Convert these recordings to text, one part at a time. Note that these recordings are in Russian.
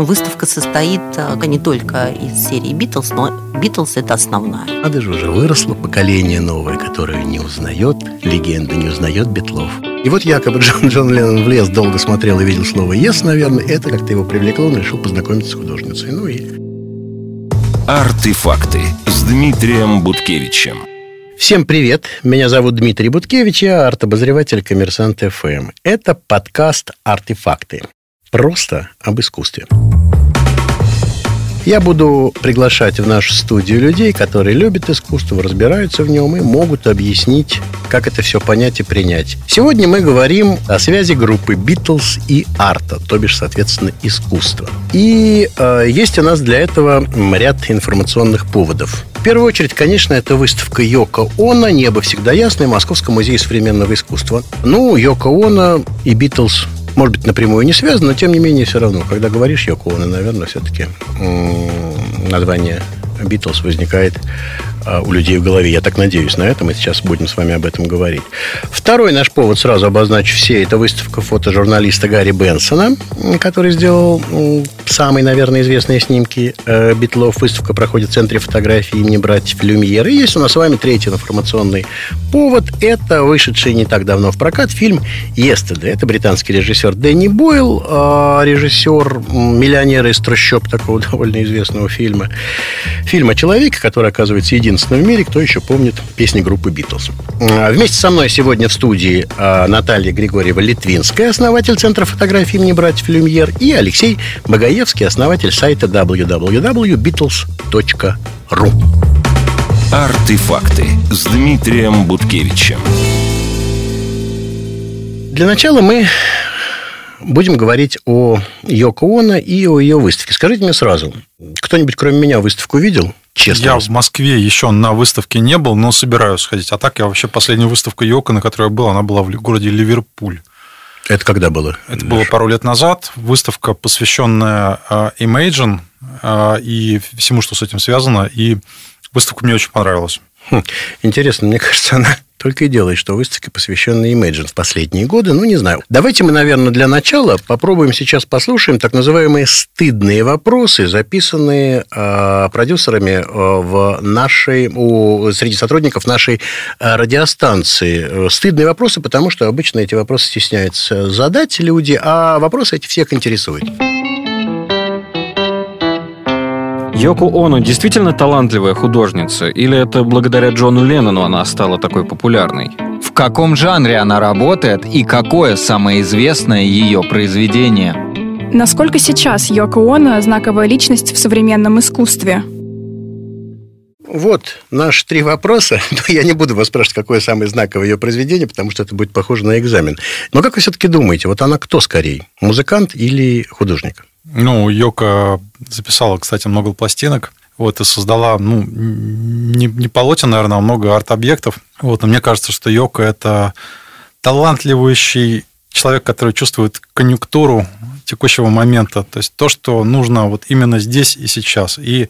общем, выставка состоит не только из серии Битлз, но Битлз это основная. Надо же, уже выросло поколение новое, которое не узнает легенды, не узнает Битлов. И вот якобы Джон, Джон Леннон в лес долго смотрел и видел слово «yes», наверное, это как-то его привлекло, он решил познакомиться с художницей. Ну и... Артефакты с Дмитрием Буткевичем. Всем привет! Меня зовут Дмитрий Буткевич, я арт-обозреватель «Коммерсант ФМ». Это подкаст «Артефакты». Просто об искусстве. Я буду приглашать в нашу студию людей, которые любят искусство, разбираются в нем и могут объяснить, как это все понять и принять. Сегодня мы говорим о связи группы Битлз и арта, то бишь, соответственно, искусства. И э, есть у нас для этого ряд информационных поводов. В первую очередь, конечно, это выставка Йоко Оно «Небо всегда ясное» в Московском музее современного искусства. Ну, Йоко Оно и Битлз может быть, напрямую не связано, но тем не менее все равно. Когда говоришь Йоко Оно, наверное, все-таки название Битлз возникает у людей в голове. Я так надеюсь на это. Мы сейчас будем с вами об этом говорить. Второй наш повод, сразу обозначу все, это выставка фотожурналиста Гарри Бенсона, который сделал самые, наверное, известные снимки э, Битлов. Выставка проходит в Центре фотографии имени братьев Люмьер. И есть у нас с вами третий информационный повод. Это вышедший не так давно в прокат фильм «Естеды». Это британский режиссер Дэнни Бойл, а, режиссер «Миллионера из трущоб», такого довольно известного фильма. Фильм о человеке, который оказывается единственным единственный в мире, кто еще помнит песни группы Битлз. А, вместе со мной сегодня в студии а, Наталья Григорьева-Литвинская, основатель Центра фотографии имени братьев Люмьер, и Алексей Багаевский, основатель сайта www.beatles.ru. Артефакты с Дмитрием Буткевичем. Для начала мы будем говорить о Йоко Оно и о ее выставке. Скажите мне сразу, кто-нибудь кроме меня выставку видел? Честно. Я в Москве еще на выставке не был, но собираюсь сходить. А так я вообще последнюю выставку Йока, на которой я был, она была в городе Ливерпуль. Это когда было? Это было пару лет назад. Выставка, посвященная а, Imagine а, и всему, что с этим связано. И выставка мне очень понравилась. Хм, интересно, мне кажется, она только и делает, что выставки, посвященные Imagine в последние годы. Ну, не знаю. Давайте мы, наверное, для начала попробуем сейчас послушаем так называемые стыдные вопросы, записанные э, продюсерами в нашей, у, среди сотрудников нашей э, радиостанции. Стыдные вопросы, потому что обычно эти вопросы стесняются задать люди, а вопросы эти всех интересуют. Йоко Оно действительно талантливая художница, или это благодаря Джону Леннону она стала такой популярной? В каком жанре она работает и какое самое известное ее произведение? Насколько сейчас Йоко Оно знаковая личность в современном искусстве? Вот наши три вопроса. Но я не буду вас спрашивать, какое самое знаковое ее произведение, потому что это будет похоже на экзамен. Но как вы все-таки думаете, вот она кто скорее, музыкант или художник? Ну, Йока записала, кстати, много пластинок. Вот, и создала, ну, не, не полотен, наверное, а много арт-объектов. Вот, но мне кажется, что Йока – это талантливый человек, который чувствует конъюнктуру текущего момента, то есть то, что нужно вот именно здесь и сейчас. И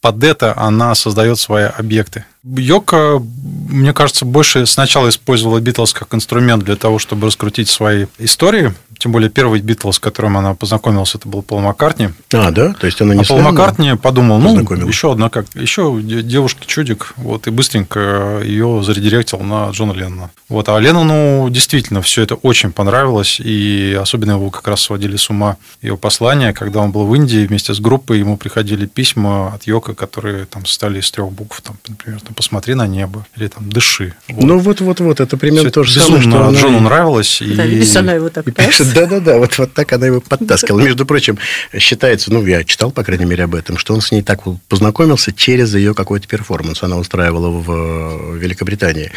под это она создает свои объекты. Йока, мне кажется, больше сначала использовала Битлз как инструмент для того, чтобы раскрутить свои истории, тем более первый Битлз, с которым она познакомилась, это был Пол Маккартни. А, да? То есть она не а Пол Маккартни подумал, ну, еще одна как, еще девушка-чудик, вот, и быстренько ее заредиректил на Джона Леннона. Вот, а Леннону действительно все это очень понравилось, и особенно его как раз сводили с ума ее послания, когда он был в Индии вместе с группой, ему приходили письма от Йока, которые там стали из трех букв, там, например, там, посмотри на небо, или там дыши. Вот. Ну, вот-вот-вот, это примерно то же самое, что она... Джону нравилось. Да, и... видишь, она его так пишет, да-да-да, вот, вот так она его подтаскивала. Между прочим, считается, ну, я читал, по крайней мере, об этом, что он с ней так познакомился через ее какой-то перформанс. Она устраивала в Великобритании,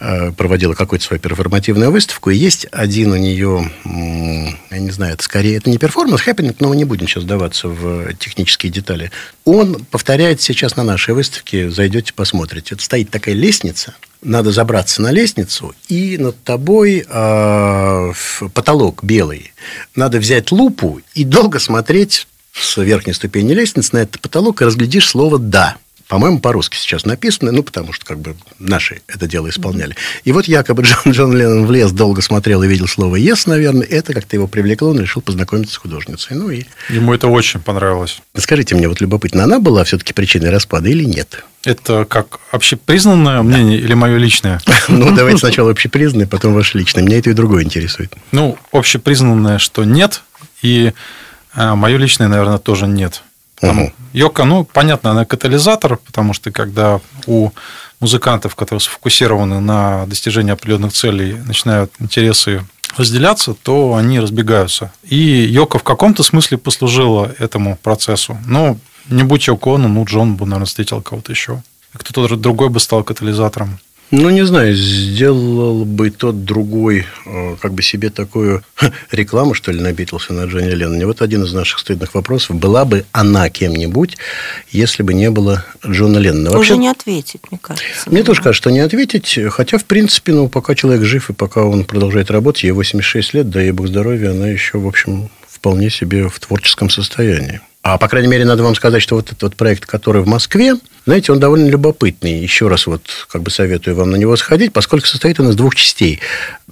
э, проводила какую-то свою перформативную выставку, и есть один у нее, я не знаю, это скорее, это не перформанс, хэппенинг, но мы не будем сейчас вдаваться в технические детали. Он повторяет сейчас на нашей выставке, зайдете, посмотрите. Это стоит такая лестница, надо забраться на лестницу, и над тобой э, потолок белый. Надо взять лупу и долго смотреть с верхней ступени лестницы на этот потолок и разглядишь слово «да». По-моему, по-русски сейчас написано, ну, потому что как бы наши это дело исполняли. И вот якобы Джон, Джон Леннон влез, долго смотрел и видел слово «yes», наверное, это как-то его привлекло, он решил познакомиться с художницей. Ну, и... Ему это очень понравилось. Скажите мне, вот любопытно, она была все-таки причиной распада или нет? Это как общепризнанное мнение или мое личное? Ну, давайте сначала общепризнанное, потом ваше личное. Меня это и другое интересует. Ну, общепризнанное, что нет, и а, мое личное, наверное, тоже нет. Там, Йока, ну, понятно, она катализатор, потому что когда у музыкантов, которые сфокусированы на достижении определенных целей, начинают интересы разделяться, то они разбегаются. И Йока в каком-то смысле послужила этому процессу. Но не будь Йоко Оно, ну, Джон бы, наверное, встретил кого-то еще. Кто-то другой бы стал катализатором. Ну, не знаю, сделал бы тот другой э, как бы себе такую рекламу, что ли, на Битлз на Джонни Ленноне. Вот один из наших стыдных вопросов. Была бы она кем-нибудь, если бы не было Джона Леннона? Вообще, Уже не ответить, мне кажется. Мне да. тоже кажется, что не ответить. Хотя, в принципе, ну, пока человек жив и пока он продолжает работать, ей 86 лет, да ей бог здоровья, она еще, в общем, вполне себе в творческом состоянии. А, по крайней мере, надо вам сказать, что вот этот вот проект, который в Москве, знаете, он довольно любопытный. Еще раз вот как бы советую вам на него сходить, поскольку состоит он из двух частей.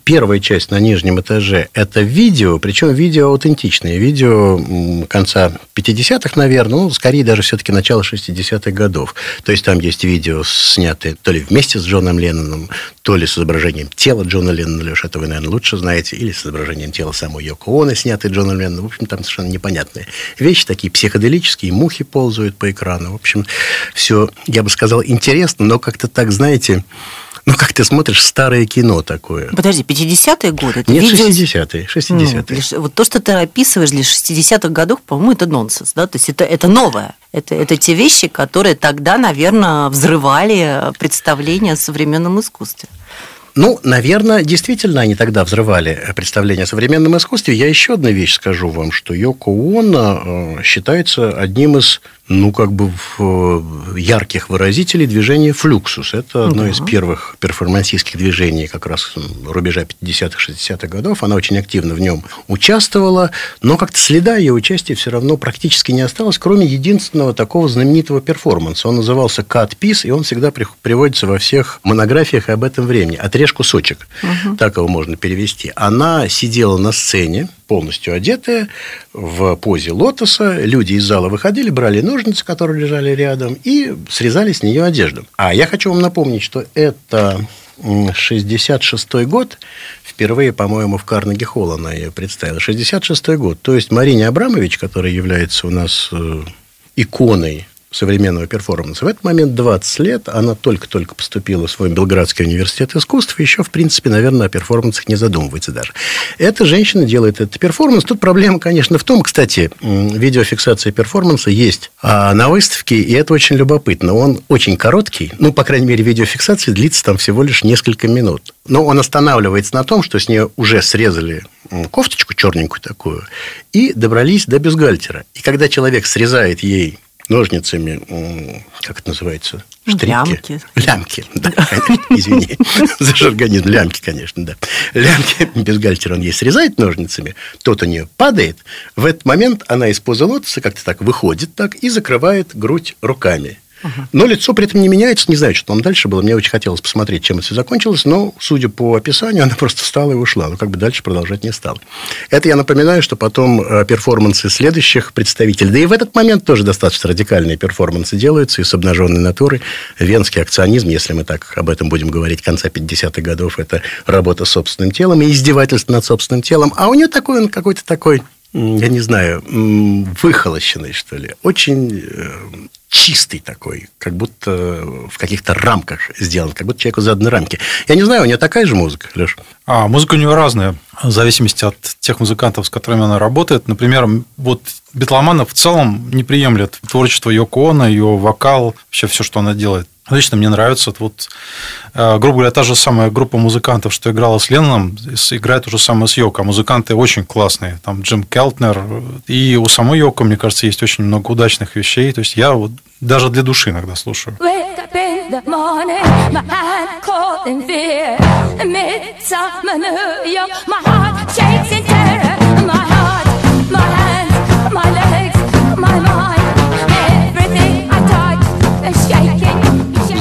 Первая часть на нижнем этаже – это видео, причем видео аутентичное. Видео конца 50-х, наверное, ну, скорее даже все-таки начала 60-х годов. То есть, там есть видео, снятые то ли вместе с Джоном Ленноном, то ли с изображением тела Джона Леннона, Леш, это вы, наверное, лучше знаете, или с изображением тела самой Йоко Оно, снятый Джоном Ленноном. В общем, там совершенно непонятные вещи, такие психоделические, мухи ползают по экрану. В общем, все, я бы сказал, интересно, но как-то так, знаете, ну, как ты смотришь старое кино такое. Подожди, 50-е годы? Это Нет, видео... 60-е. 60 ну, вот то, что ты описываешь для 60-х годов, по-моему, это нонсенс, да? То есть это, это новое. Это, это те вещи, которые тогда, наверное, взрывали представление о современном искусстве. Ну, наверное, действительно они тогда взрывали представление о современном искусстве. Я еще одну вещь скажу вам, что Йоко Оно э, считается одним из ну, как бы в ярких выразителей движения «Флюксус». Это одно из первых перформансийских движений как раз рубежа 50-х, 60-х годов. Она очень активно в нем участвовала, но как-то следа ее участия все равно практически не осталось, кроме единственного такого знаменитого перформанса. Он назывался «Cut Piece», и он всегда приводится во всех монографиях об этом времени. «Отрежь кусочек», угу. так его можно перевести. Она сидела на сцене, полностью одетая, в позе лотоса. Люди из зала выходили, брали ножницы, которые лежали рядом, и срезали с нее одежду. А я хочу вам напомнить, что это 66 год, впервые, по-моему, в Карнеги Холл она ее представила. 66 год. То есть Марине Абрамович, которая является у нас э, иконой современного перформанса. В этот момент 20 лет, она только-только поступила в свой Белградский университет искусств, еще, в принципе, наверное, о перформансах не задумывается даже. Эта женщина делает этот перформанс. Тут проблема, конечно, в том, кстати, видеофиксация перформанса есть а на выставке, и это очень любопытно. Он очень короткий, ну, по крайней мере, видеофиксация длится там всего лишь несколько минут. Но он останавливается на том, что с нее уже срезали кофточку черненькую такую и добрались до бюстгальтера. И когда человек срезает ей ножницами, как это называется? Штрипки. Лямки. Лямки, да, извини, за жаргонизм. Лямки, конечно, да. Лямки, бюстгальтер он ей срезает ножницами, тот у нее падает. В этот момент она из позы лотоса как-то так выходит так и закрывает грудь руками. Но лицо при этом не меняется. Не знаю, что там дальше было. Мне очень хотелось посмотреть, чем это все закончилось. Но, судя по описанию, она просто встала и ушла. Но как бы дальше продолжать не стала. Это я напоминаю, что потом э, перформансы следующих представителей, да и в этот момент тоже достаточно радикальные перформансы делаются и с обнаженной натурой. Венский акционизм, если мы так об этом будем говорить, конца 50-х годов, это работа с собственным телом и издевательство над собственным телом. А у нее такой он какой-то такой я не знаю, выхолощенный, что ли. Очень э, чистый такой, как будто в каких-то рамках сделан, как будто человеку заданы рамки. Я не знаю, у нее такая же музыка, Леш? А, музыка у нее разная, в зависимости от тех музыкантов, с которыми она работает. Например, вот битломаны в целом не приемлят творчество Йоко Оно, ее вокал, вообще все, что она делает. Лично мне нравится. Вот, э, грубо говоря, та же самая группа музыкантов, что играла с Ленноном, играет уже самое с Йоко. А музыканты очень классные. Там Джим Келтнер. И у самой Йоко, мне кажется, есть очень много удачных вещей. То есть я вот даже для души иногда слушаю. my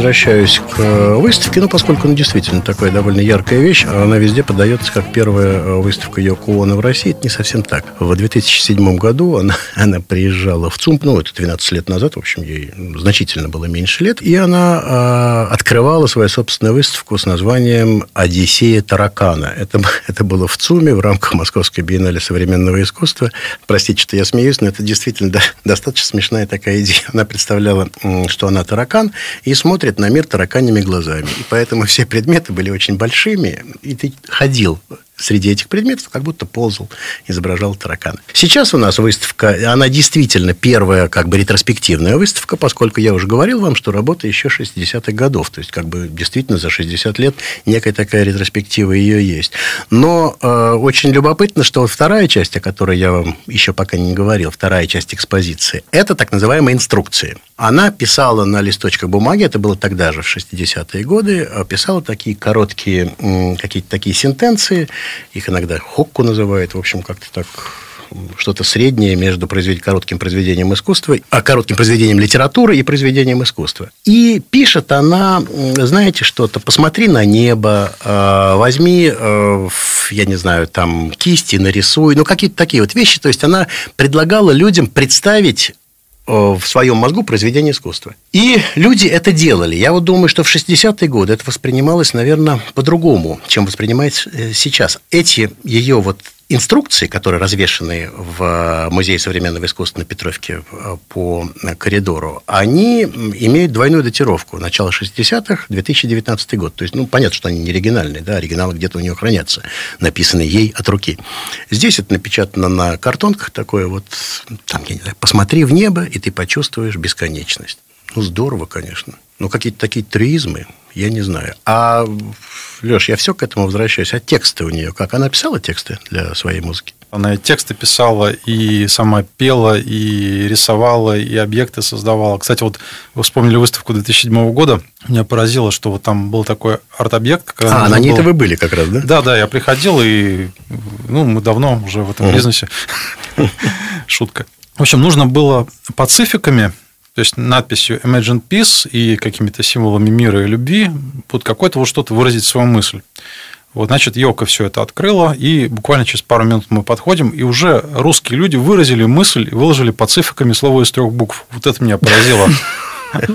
возвращаюсь к э, выставке, ну, поскольку она действительно такая довольно яркая вещь, она везде подается как первая э, выставка Йоко Оно в России. Это не совсем так. В 2007 году она, она приезжала в ЦУМ, ну, это 12 лет назад, в общем, ей значительно было меньше лет, и она э, открывала свою собственную выставку с названием «Одиссея таракана». Это, это было в ЦУМе в рамках Московской биеннале современного искусства. Простите, что я смеюсь, но это действительно да, достаточно смешная такая идея. Она представляла, что она таракан, и смотрит на мир тараканьими глазами. И поэтому все предметы были очень большими, и ты ходил среди этих предметов как будто ползал, изображал таракана. Сейчас у нас выставка, она действительно первая как бы ретроспективная выставка, поскольку я уже говорил вам, что работа еще 60-х годов. То есть, как бы действительно за 60 лет некая такая ретроспектива ее есть. Но э, очень любопытно, что вот вторая часть, о которой я вам еще пока не говорил, вторая часть экспозиции, это так называемые инструкции. Она писала на листочках бумаги, это было тогда же, в 60-е годы, э, писала такие короткие, какие-то такие сентенции, их иногда хокку называют, в общем, как-то так что-то среднее между произвед... коротким произведением искусства, а коротким произведением литературы и произведением искусства. И пишет она, знаете, что-то, посмотри на небо, э, возьми, э, я не знаю, там, кисти, нарисуй, ну, какие-то такие вот вещи. То есть, она предлагала людям представить в своем мозгу произведение искусства. И люди это делали. Я вот думаю, что в 60-е годы это воспринималось, наверное, по-другому, чем воспринимается сейчас. Эти ее вот инструкции, которые развешаны в Музее современного искусства на Петровке э, по коридору, они имеют двойную датировку. Начало 60-х, 2019 год. То есть, ну, понятно, что они не оригинальные, да, оригиналы где-то у нее хранятся, написанные ей от руки. Здесь это напечатано на картонках такое вот, там, я не знаю, посмотри в небо, и ты почувствуешь бесконечность. Ну, здорово, конечно. Но какие-то такие тризмы, я не знаю. А, Леш, я все к этому возвращаюсь. А тексты у нее как? Она писала тексты для своей музыки? Она и тексты писала, и сама пела, и рисовала, и объекты создавала. Кстати, вот вы вспомнили выставку 2007 года. Меня поразило, что вот там был такой арт-объект. А, на ней-то вы были как раз, да? Да, да, я приходил, и ну, мы давно уже в этом бизнесе. Шутка. В общем, нужно было пацификами то есть надписью Imagine Peace и какими-то символами мира и любви под какое-то вот что-то выразить свою мысль. Вот, значит, Йока все это открыла, и буквально через пару минут мы подходим, и уже русские люди выразили мысль и выложили пацификами слово из трех букв. Вот это меня поразило.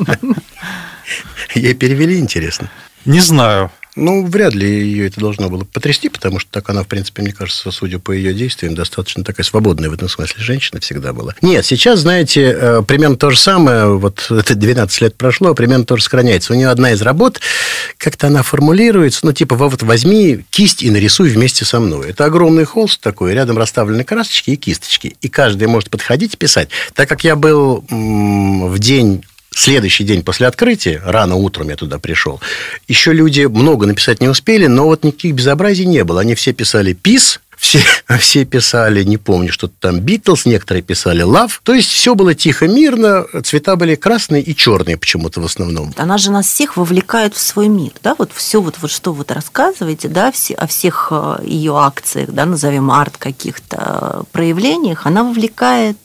Ей перевели, интересно. Не знаю. Ну, вряд ли ее это должно было потрясти, потому что так она, в принципе, мне кажется, судя по ее действиям, достаточно такая свободная в этом смысле женщина всегда была. Нет, сейчас, знаете, э, примерно то же самое, вот это 12 лет прошло, примерно то же сохраняется. У нее одна из работ, как-то она формулируется, ну, типа, вот возьми кисть и нарисуй вместе со мной. Это огромный холст такой, рядом расставлены красочки и кисточки, и каждый может подходить и писать. Так как я был в день следующий день после открытия, рано утром я туда пришел, еще люди много написать не успели, но вот никаких безобразий не было. Они все писали «пис», все, все писали, не помню, что-то там Битлз, некоторые писали Лав. То есть все было тихо, мирно, цвета были красные и черные почему-то в основном. Она же нас всех вовлекает в свой мир, да, вот все вот, вот что вот рассказываете, да, все, о всех э, ее акциях, да, назовем арт каких-то проявлениях, она вовлекает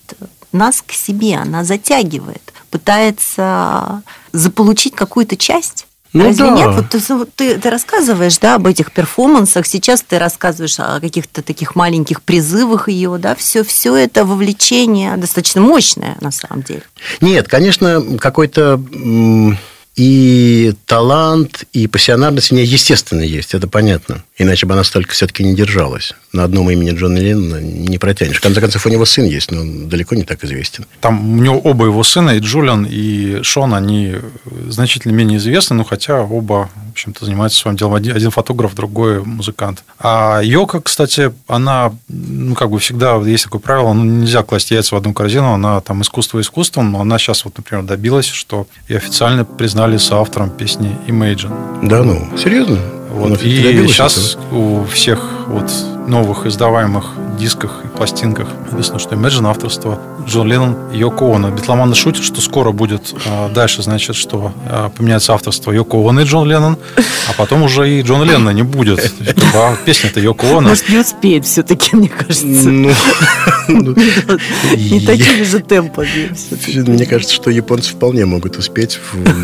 нас к себе, она затягивает пытается заполучить какую-то часть. Ну, Разве да. нет? Вот ты, ты, ты рассказываешь да, об этих перформансах, сейчас ты рассказываешь о каких-то таких маленьких призывах ее, да, все, все это вовлечение достаточно мощное на самом деле. Нет, конечно, какой-то и талант, и пассионарность у нее, естественно, есть, это понятно. Иначе бы она столько все-таки не держалась. На одном имени Джона Леннона не протянешь. В конце концов, у него сын есть, но он далеко не так известен. Там у него оба его сына, и Джулиан, и Шон, они значительно менее известны, но хотя оба, в общем-то, занимаются своим делом. Один, фотограф, другой музыкант. А Йока, кстати, она, ну, как бы всегда есть такое правило, ну, нельзя класть яйца в одну корзину, она там искусство искусством, но она сейчас, вот, например, добилась, что и официально признана признали соавтором песни Imagine. Да ну, серьезно? Вот. И сейчас этого? у всех вот новых издаваемых дисках и пластинках. Единственное, что Imagine авторство Джон Леннон и Йоко Оно. Битломаны шутят, что скоро будет э, дальше, значит, что э, поменяется авторство Йоко Оно и Джон Леннон, а потом уже и Джона Леннона не будет. А песня-то Йоко Оно. Может, не успеет все-таки, мне кажется. Ну, ну, Не такими же темпами. Мне кажется, что японцы вполне могут успеть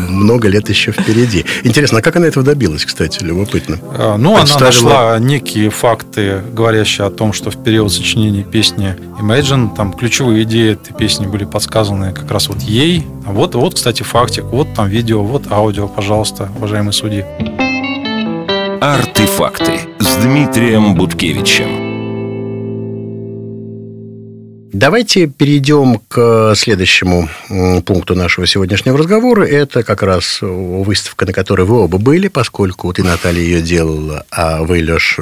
много лет еще впереди. Интересно, а как она этого добилась, кстати, любопытно? А, Ну, она нашла некие факты, говорящие о том, что в период сочинения песни Imagine, там ключевые идеи этой песни были подсказаны как раз вот ей. А вот, вот, кстати, фактик, вот там видео, вот аудио, пожалуйста, уважаемые судьи. Артефакты с Дмитрием Буткевичем. Давайте перейдем к следующему м, пункту нашего сегодняшнего разговора. Это как раз выставка, на которой вы оба были, поскольку ты, Наталья, ее делала, а вы, Леш,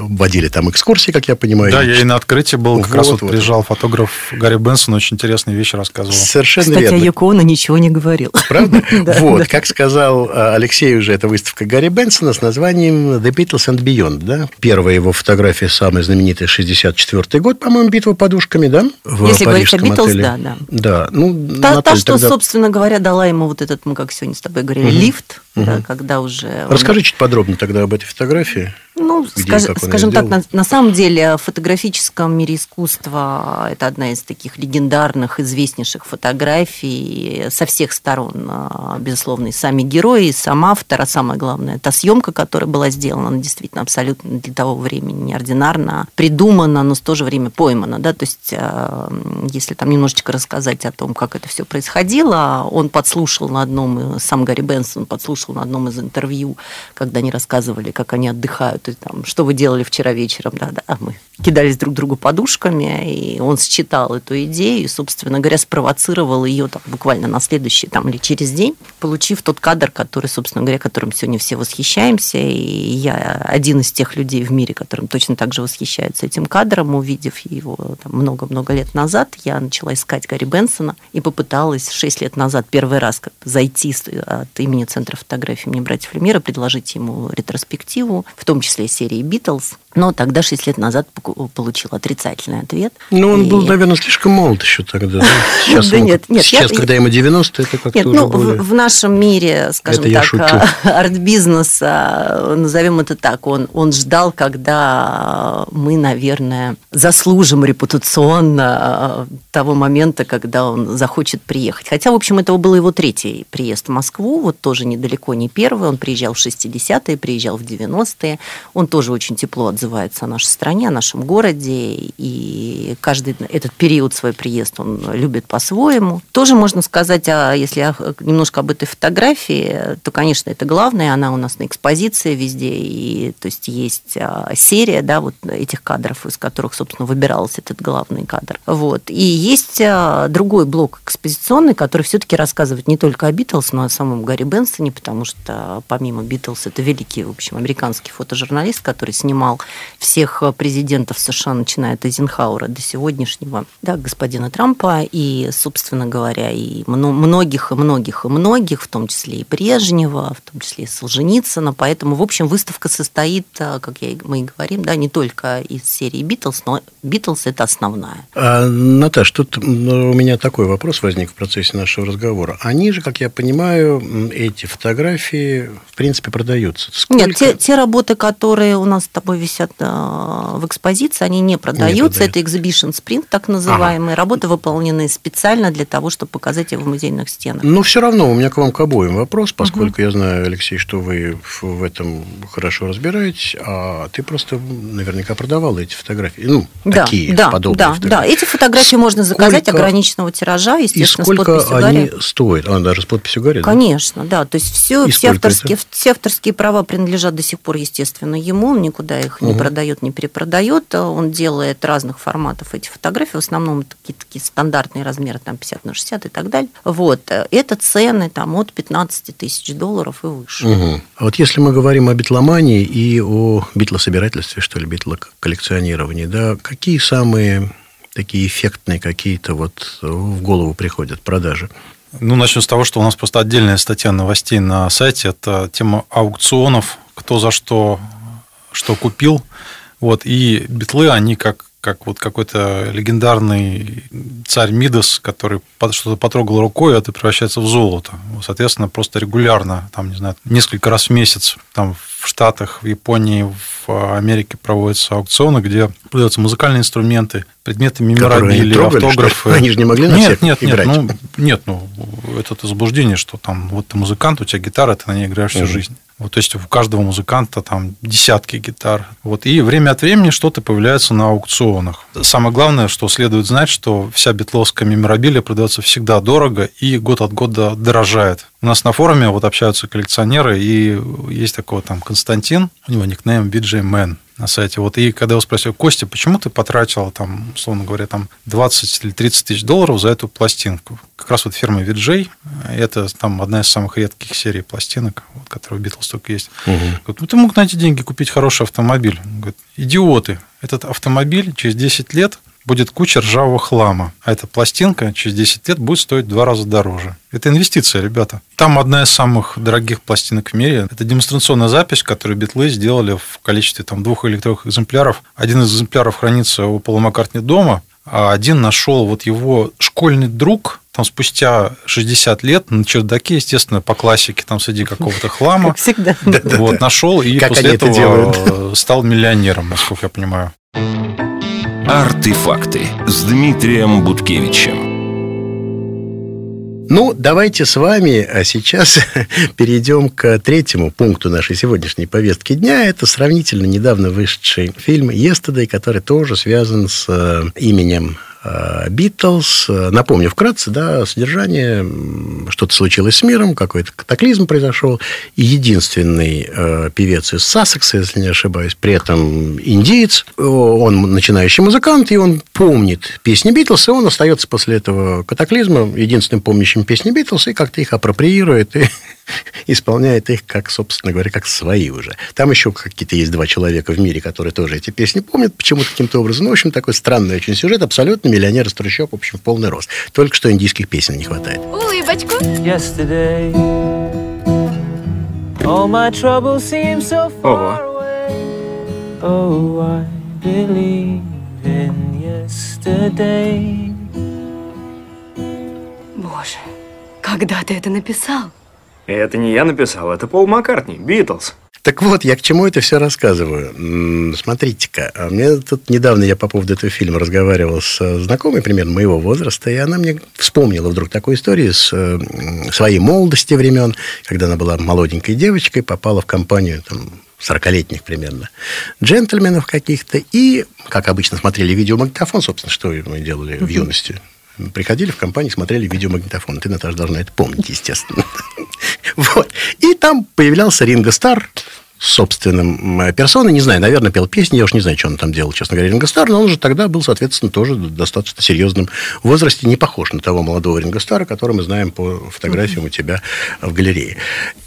водили там экскурсии, как я понимаю. Да, я и на открытии был, как Вот, раз вот вот. приезжал фотограф Гарри Бенсон, очень интересные вещи рассказывал. Совершенно Кстати, о верно. Йоко Оно ничего не говорил. Правда? Да, вот, как сказал Алексей уже, это выставка Гарри Бенсона с названием The Beatles and Beyond, да? Первая его фотография, самая знаменитая, 64 год, по-моему, «Битва подушками», да? В Если говорить о Битлз, отеле. да, да. Да, ну, Та, та, что, тогда собственно говоря, дала ему вот этот, мы как сегодня с тобой говорили, Мгм. лифт, да, Мгм. когда уже... Расскажи чуть подробнее тогда об этой фотографии. Ну, Где скаж- скажем так, на, на самом деле в фотографическом мире искусства это одна из таких легендарных, известнейших фотографий со всех сторон. А, Безусловно, и сами герои, и сам автор, а самое главное, та съемка, которая была сделана, она действительно абсолютно для того времени неординарно придумана, но в то же время поймана. Да? То есть, а, если там немножечко рассказать о том, как это все происходило, он подслушал на одном, сам Гарри Бенсон подслушал на одном из интервью, когда они рассказывали, как они отдыхают, и там, что вы делали вчера вечером, да, да, а мы кидались друг другу подушками, и он считал эту идею, и, собственно говоря, спровоцировал ее там, буквально на следующий там, или через день, получив тот кадр, который, собственно говоря, которым сегодня все восхищаемся, и я один из тех людей в мире, которым точно так же восхищаются этим кадром, увидев его много-много лет назад, я начала искать Гарри Бенсона и попыталась 6 лет назад первый раз как зайти от имени Центра фотографии имени братьев Люмьера, предложить ему ретроспективу, в том числе серии «Битлз». Но тогда, 6 лет назад, получил отрицательный ответ. Ну, он И- был, наверное, слишком молод еще тогда. да? Сейчас, Да ему- нет, нет, сейчас я- когда ему 90, это как-то Нет, уже ну, более... в, в нашем мире, скажем Это так, шучу. арт-бизнес, а, назовем это так, он, он ждал, когда мы, наверное, заслужим репутационно а, того момента, когда он захочет приехать. Хотя, в общем, это был его третий приезд в Москву, вот тоже недалеко не первый. Он приезжал в 60-е, приезжал в 90-е. Он тоже очень тепло отзывается о нашей стране, о нашем городе, и каждый этот период свой приезд он любит по-своему. Тоже можно сказать, а если немножко об этой фотографии, то, конечно, это главное, она у нас на экспозиции везде, и то есть есть а, серия, да, вот этих кадров, из которых, собственно, выбирался этот главный кадр. Вот. И есть а, другой блок экспозиционный, который все-таки рассказывает не только о Битлз, но и о самом Гарри Бенсоне, потому что помимо Битлз это великий, в общем, американский фотожурналист, который снимал всех президентов США, начиная от Эйзенхауэра до сегодняшнего, да, господина Трампа, и, собственно говоря, и мно- многих, и многих, и многих, в том числе и Брежнева, в том числе и Солженицына. Поэтому, в общем, выставка состоит, а, как я, мы и говорим, да, не только из серии Битлз, но Битлз – это основная. А, Наташ, тут у меня такой вопрос возник в процессе нашего разговора. Они же, как я понимаю, эти фотографии, в принципе, продаются. Сколько? Нет, те, те работы, которые у нас с тобой висят э, в экспозиции, они не продаются. продаются. Это exhibition sprint, так называемые. Работы выполнены специально для того, чтобы показать их в музейных стенах. Но все равно у меня к вам к обоим вопрос, поскольку я знаю, Алексей, что вы в- этом хорошо разбираетесь, а ты просто наверняка продавала эти фотографии. Ну, Да, такие да, подобные да, фотографии. да. Эти фотографии можно заказать Сколько- ограниченного тиража, И естественно, с сколько подписью они Гарри. стоят? А, даже с подписью Гарри? да? Конечно, да. То есть все, И все, авторские, все авторские права принадлежат до сих пор, естественно, ему. Он никуда их не Мгм. продает, не перепродает. Он делает разных форматов эти фотографии. В основном такие, такие стандартные размеры, там 50 на 60 и так далее. Вот. Это цены там от 15 тысяч долларов и выше. Мгм. А вот если мы говорим о битломании и о битлособирательстве, что ли, битлоколлекционировании, да, какие самые такие эффектные какие-то вот в голову приходят продажи? Ну, начнем с того, что у нас просто отдельная статья новостей на сайте. Это тема аукционов, кто за что, что купил. Вот, и битлы, они как как вот какой-то легендарный царь Мидас, который что-то потрогал рукой, и это превращается в золото. Соответственно, просто регулярно, там, не знаю, несколько раз в месяц, там, в Штатах, в Японии, в Америке проводятся аукционы, где продаются музыкальные инструменты, предметы меморабилии, автографы. Они же не могли на нет, нет, играть. Нет, ну, нет, ну, это заблуждение, что там вот ты музыкант, у тебя гитара, ты на ней играешь всю угу. жизнь. Вот, то есть у каждого музыканта там десятки гитар. Вот, и время от времени что-то появляется на аукционах. Самое главное, что следует знать, что вся битловская меморабилия продается всегда дорого и год от года дорожает. У нас на форуме вот общаются коллекционеры, и есть такой там Константин, у него никнейм BJ Man на сайте. Вот, и когда я спросил, Костя, почему ты потратил, там, условно говоря, там 20 или 30 тысяч долларов за эту пластинку? Как раз вот фирма VJ, это там одна из самых редких серий пластинок, вот, которые у Битлз только есть. Угу. Говорит, ну, ты мог на эти деньги купить хороший автомобиль. Он говорит, идиоты, этот автомобиль через 10 лет будет куча ржавого хлама, а эта пластинка через 10 лет будет стоить в два раза дороже. Это инвестиция, ребята. Там одна из самых дорогих пластинок в мире. Это демонстрационная запись, которую битлы сделали в количестве там, двух или трех экземпляров. Один из экземпляров хранится у Пола Маккартни дома, а один нашел вот его школьный друг, там спустя 60 лет на чердаке, естественно, по классике, там среди какого-то хлама. Как всегда. Вот, нашел и как после этого стал миллионером, насколько я понимаю. Артефакты с Дмитрием Буткевичем. Ну, давайте с вами а сейчас перейдем к третьему пункту нашей сегодняшней повестки дня. Это сравнительно недавно вышедший фильм «Yesterday», который тоже связан с э, именем Битлз. Напомню вкратце, да, содержание. Что-то случилось с миром, какой-то катаклизм произошел. И единственный э, певец из Сассекса, если не ошибаюсь, при этом индиец. Он начинающий музыкант, и он помнит песни Битлз, и он остается после этого катаклизма единственным помнящим песни Битлз, и как-то их апроприирует, и исполняет их, как, собственно говоря, как свои уже. Там еще какие-то есть два человека в мире, которые тоже эти песни помнят почему-то каким-то образом. Ну, в общем, такой странный очень сюжет, абсолютно миллионер из трущоб, в общем, в полный рост. Только что индийских песен не хватает. Улыбочку. Away. Oh. Боже, когда ты это написал? Это не я написал, это Пол Маккартни, Битлз. Так вот, я к чему это все рассказываю. Смотрите-ка, а мне тут недавно я по поводу этого фильма разговаривал с знакомой примерно моего возраста, и она мне вспомнила вдруг такую историю с своей молодости времен, когда она была молоденькой девочкой, попала в компанию там, 40-летних примерно джентльменов каких-то, и, как обычно, смотрели видеомагнитофон, собственно, что мы делали в юности приходили в компанию, смотрели видеомагнитофон. Ты, Наташа, должна это помнить, естественно. Вот. И там появлялся Ринго Стар собственным персоной. Не знаю, наверное, пел песни. Я уж не знаю, что он там делал, честно говоря, Ринго Стар. Но он же тогда был, соответственно, тоже в достаточно серьезном возрасте. Не похож на того молодого Ринго Стара, которого мы знаем по фотографиям у тебя в галерее.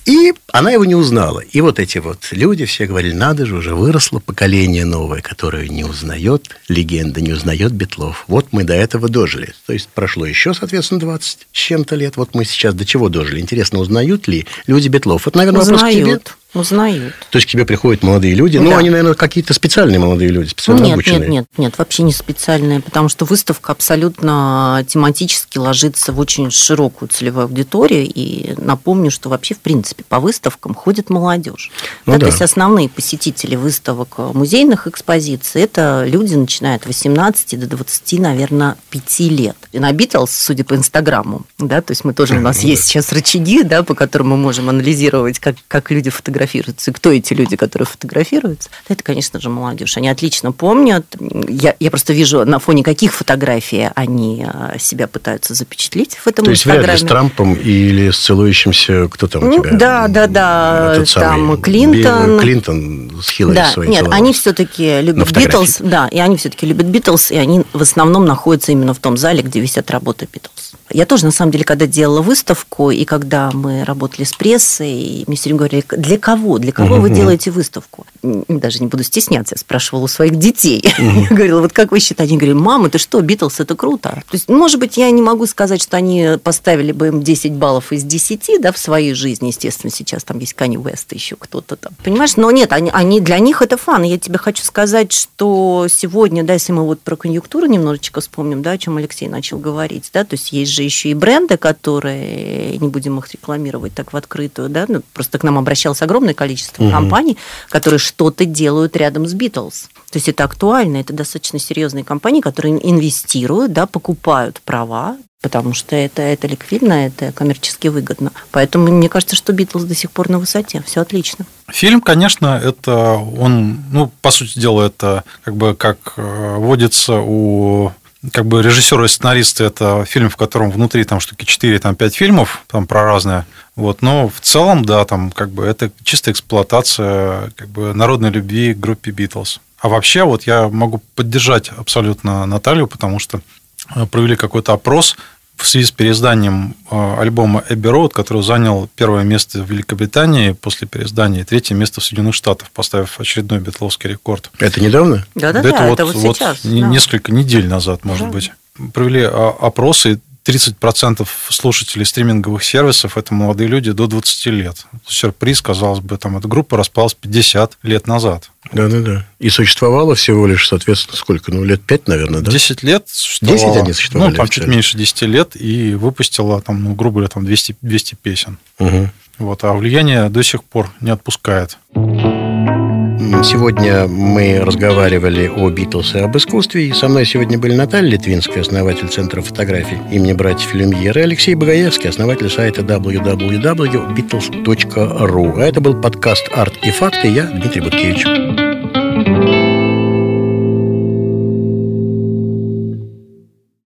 И она его не узнала. И вот эти вот люди все говорили, надо же, уже выросло поколение новое, которое не узнает легенда, не узнает Бетлов. Вот мы до этого дожили. То есть прошло еще, соответственно, 20 с чем-то лет. Вот мы сейчас до чего дожили. Интересно, узнают ли люди Бетлов? Это, наверное, узнают. вопрос к тебе. Узнают. То есть к тебе приходят молодые люди? Ну, да. Ну, они, наверное, какие-то специальные молодые люди, специально нет, обученные. Нет, нет, нет, вообще не специальные, потому что выставка абсолютно тематически ложится в очень широкую целевую аудиторию. И напомню, что вообще, в принципе, по выставкам ходит молодежь. Ну, да, да. То есть основные посетители выставок музейных экспозиций – это люди, начиная от 18 до 20, наверное, 5 лет. И на Битлз, судя по Инстаграму, да, то есть мы тоже, у нас есть сейчас рычаги, да, по которым мы можем анализировать, как, как люди фотографируют фотографируются, и кто эти люди, которые фотографируются, это, конечно же, молодежь. Они отлично помнят. Я, я просто вижу, на фоне каких фотографий они а, себя пытаются запечатлеть в этом То есть вряд ли с Трампом или с целующимся, кто там у ну, тебя? Да, да, да. Этот там самый, Клинтон. Клинтон с Хиллари да, своей Нет, они все-таки любят Битлз. Да, и они все-таки любят Битлз, и они в основном находятся именно в том зале, где висят работы Битлз. Я тоже, на самом деле, когда делала выставку, и когда мы работали с прессой, мне все время говорили, для кого? Для кого угу. вы делаете выставку? Даже не буду стесняться, я спрашивала у своих детей. Угу. Я говорила, вот как вы считаете? Они говорили, мама, ты что, Битлз, это круто. То есть, может быть, я не могу сказать, что они поставили бы им 10 баллов из 10, да, в своей жизни, естественно, сейчас там есть Кани Вест, еще кто-то там. Понимаешь? Но нет, они, они для них это фан. Я тебе хочу сказать, что сегодня, да, если мы вот про конъюнктуру немножечко вспомним, да, о чем Алексей начал говорить, да, то есть есть же еще и бренды, которые, не будем их рекламировать так в открытую, да, ну, просто к нам обращалось огромное количество угу. компаний, которые что-то делают рядом с Битлз. То есть это актуально, это достаточно серьезные компании, которые инвестируют, да, покупают права, потому что это, это ликвидно, это коммерчески выгодно. Поэтому мне кажется, что Битлз до сих пор на высоте. Все отлично. Фильм, конечно, это он, ну, по сути дела, это как бы как э, водится у как бы режиссер и сценарист это фильм, в котором внутри там штуки 4, там 5 фильмов, там про разное. Вот, но в целом, да, там как бы это чистая эксплуатация как бы народной любви к группе Битлз. А вообще, вот я могу поддержать абсолютно Наталью, потому что э, провели какой-то опрос в связи с переизданием э, альбома Эбби Роуд, который занял первое место в Великобритании после переиздания и третье место в Соединенных Штатах, поставив очередной битловский рекорд. Это недавно? Да-да-да, это, это вот, вот, сейчас, вот да. несколько недель назад, может да. быть. Провели а, опросы, 30% слушателей стриминговых сервисов – это молодые люди до 20 лет. Сюрприз, казалось бы, там эта группа распалась 50 лет назад. Да-да-да. И существовало всего лишь, соответственно, сколько? Ну, лет 5, наверное, да? 10 лет. 10 они существовали? Ну, там чуть меньше 10 лет, и выпустила, там, ну, грубо говоря, там 200, 200 песен. Угу. Вот, а влияние до сих пор не отпускает. Сегодня мы разговаривали о Битлз и об искусстве. И со мной сегодня были Наталья Литвинская, основатель Центра фотографий имени братьев Люмьер, и Алексей Богоевский, основатель сайта www.beatles.ru. А это был подкаст «Арт и факты». Я Дмитрий Буткевич.